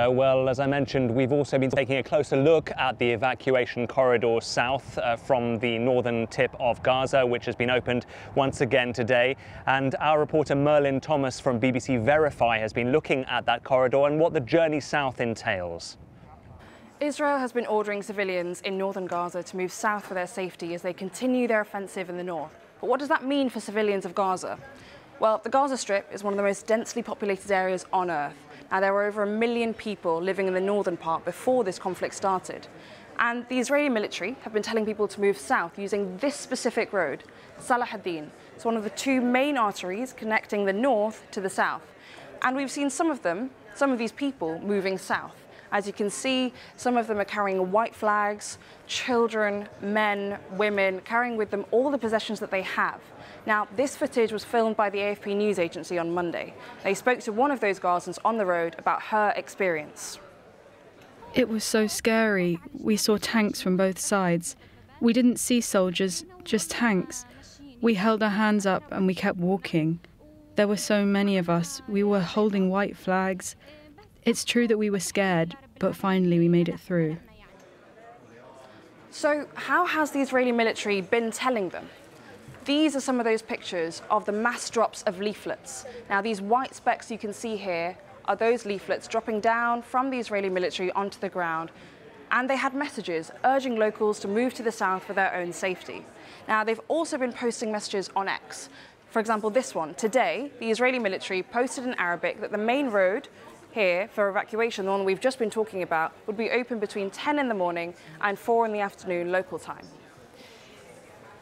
Uh, well, as I mentioned, we've also been taking a closer look at the evacuation corridor south uh, from the northern tip of Gaza, which has been opened once again today. And our reporter Merlin Thomas from BBC Verify has been looking at that corridor and what the journey south entails. Israel has been ordering civilians in northern Gaza to move south for their safety as they continue their offensive in the north. But what does that mean for civilians of Gaza? Well, the Gaza Strip is one of the most densely populated areas on Earth. Now, there were over a million people living in the northern part before this conflict started. And the Israeli military have been telling people to move south using this specific road, Salah ad-Din. It's one of the two main arteries connecting the north to the south. And we've seen some of them, some of these people moving south. As you can see, some of them are carrying white flags, children, men, women, carrying with them all the possessions that they have. Now, this footage was filmed by the AFP news agency on Monday. They spoke to one of those Gazans on the road about her experience. It was so scary. We saw tanks from both sides. We didn't see soldiers, just tanks. We held our hands up and we kept walking. There were so many of us. We were holding white flags. It's true that we were scared, but finally we made it through. So, how has the Israeli military been telling them? These are some of those pictures of the mass drops of leaflets. Now, these white specks you can see here are those leaflets dropping down from the Israeli military onto the ground. And they had messages urging locals to move to the south for their own safety. Now, they've also been posting messages on X. For example, this one. Today, the Israeli military posted in Arabic that the main road here for evacuation, the one we've just been talking about, would be open between 10 in the morning and 4 in the afternoon local time.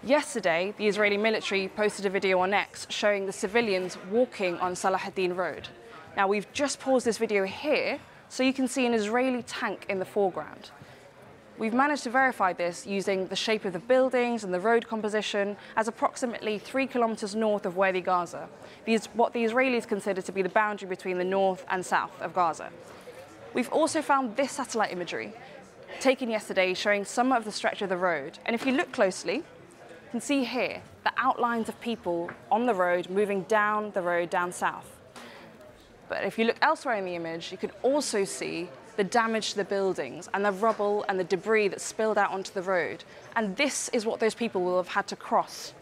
Yesterday, the Israeli military posted a video on X showing the civilians walking on Salah ad-Din Road. Now, we've just paused this video here so you can see an Israeli tank in the foreground. We've managed to verify this using the shape of the buildings and the road composition as approximately three kilometers north of Wadi Gaza, these, what the Israelis consider to be the boundary between the north and south of Gaza. We've also found this satellite imagery taken yesterday showing some of the stretch of the road. And if you look closely, you can see here the outlines of people on the road moving down the road down south. But if you look elsewhere in the image, you can also see the damage to the buildings and the rubble and the debris that spilled out onto the road. And this is what those people will have had to cross.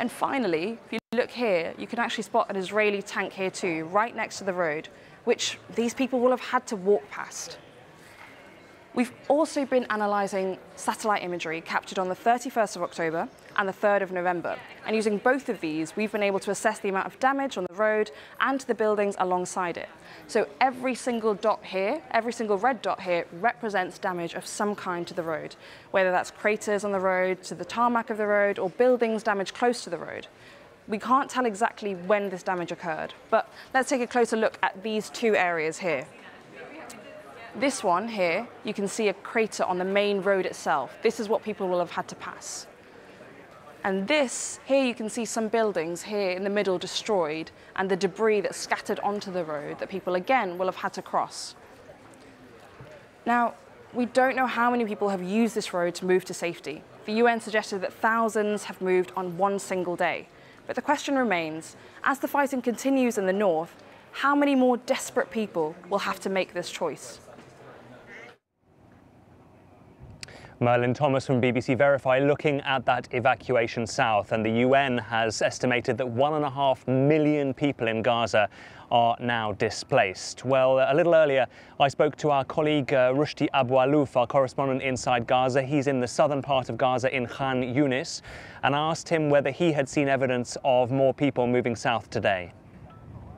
And finally, if you look here, you can actually spot an Israeli tank here too, right next to the road, which these people will have had to walk past. We've also been analysing satellite imagery captured on the 31st of October and the 3rd of November. And using both of these, we've been able to assess the amount of damage on the road and the buildings alongside it. So every single dot here, every single red dot here represents damage of some kind to the road, whether that's craters on the road, to the tarmac of the road, or buildings damaged close to the road. We can't tell exactly when this damage occurred, but let's take a closer look at these two areas here. This one here, you can see a crater on the main road itself. This is what people will have had to pass. And this, here you can see some buildings here in the middle destroyed and the debris that's scattered onto the road that people again will have had to cross. Now, we don't know how many people have used this road to move to safety. The UN suggested that thousands have moved on one single day. But the question remains, as the fighting continues in the north, how many more desperate people will have to make this choice? Merlin Thomas from BBC Verify looking at that evacuation south and the UN has estimated that one and a half million people in Gaza are now displaced. Well, a little earlier, I spoke to our colleague uh, Rushdi Abu Alouf, our correspondent inside Gaza. He's in the southern part of Gaza in Khan Yunis, and I asked him whether he had seen evidence of more people moving south today.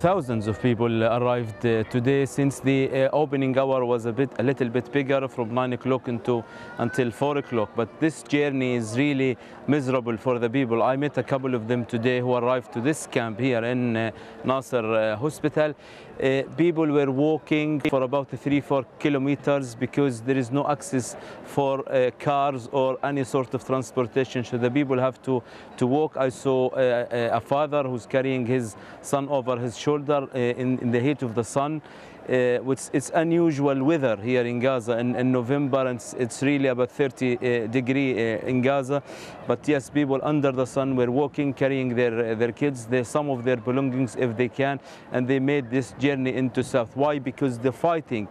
Thousands of people arrived uh, today since the uh, opening hour was a bit, a little bit bigger from 9 o'clock into until 4 o'clock. But this journey is really miserable for the people. I met a couple of them today who arrived to this camp here in uh, Nasser uh, Hospital. Uh, people were walking for about three, four kilometers because there is no access for uh, cars or any sort of transportation. So the people have to, to walk. I saw a father who's carrying his son over his shoulder uh, in, in, the heat of the sun. uh, which it's unusual weather here in Gaza. In, in November and it's, it's really about 30 uh, degree uh, in Gaza. But yes people under the sun were walking carrying their their kids. Their, some of their belongings if they can. And they made this journey into south. Why? Because the fighting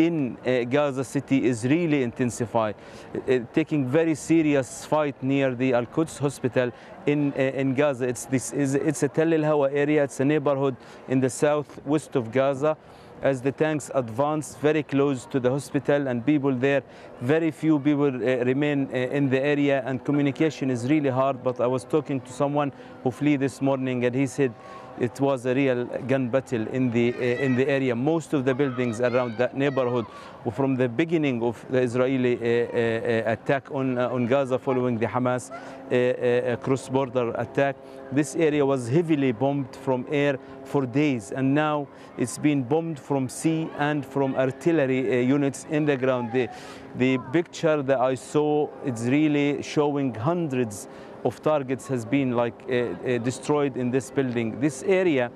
in uh, Gaza City is really intensified, uh, taking very serious fight near the Al Quds hospital in uh, in Gaza. It's this is it's a Tel El Hawa area. It's a neighborhood in the southwest of Gaza. As the tanks advance very close to the hospital and people there, very few people remain in the area and communication is really hard. But I was talking to someone who flee this morning and he said it was a real gun battle in the uh, in the area. Most of the buildings around that neighborhood, from the beginning of the Israeli uh, uh, attack on on Gaza following the Hamas cross-border attack, this area was heavily bombed from air for days, and now it's been bombed from sea and from artillery units in the ground. The the picture that I saw, it's really showing hundreds of targets has been like uh, uh, destroyed in this building. This area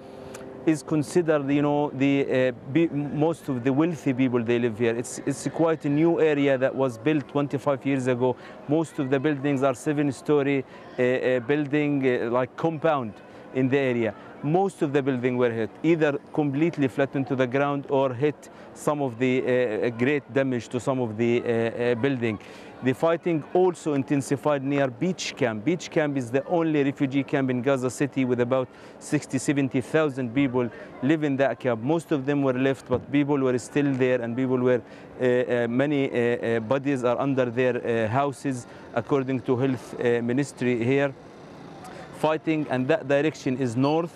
is considered, you know, the uh, most of the wealthy people they live here. It's it's quite a new area that was built 25 years ago. Most of the buildings are seven-story uh, building uh, like compound in the area. Most of the building were hit, either completely flattened to the ground or hit some of the uh, great damage to some of the uh, building. The fighting also intensified near Beach Camp. Beach Camp is the only refugee camp in Gaza City with about 60, 70,000 people live in that camp. Most of them were left, but people were still there and people were, uh, uh, many uh, bodies are under their houses according to health ministry here. Fighting and that direction is north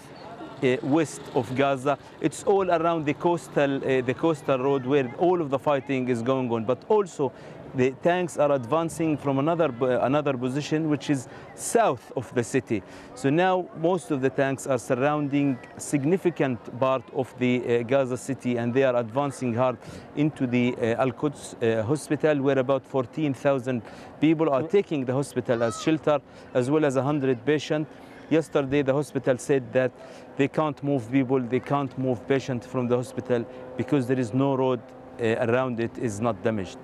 uh, west of Gaza. It's all around the coastal, uh, the coastal road where all of the fighting is going on. But also, the tanks are advancing from another another position, which is south of the city. So now most of the tanks are surrounding significant part of the uh, Gaza city, and they are advancing hard into the uh, Al Quds uh, hospital, where about 14,000 people are taking the hospital as shelter, as well as 100 patients. Yesterday, the hospital said that they can't move people, they can't move patients from the hospital because there is no road uh, around it is not damaged.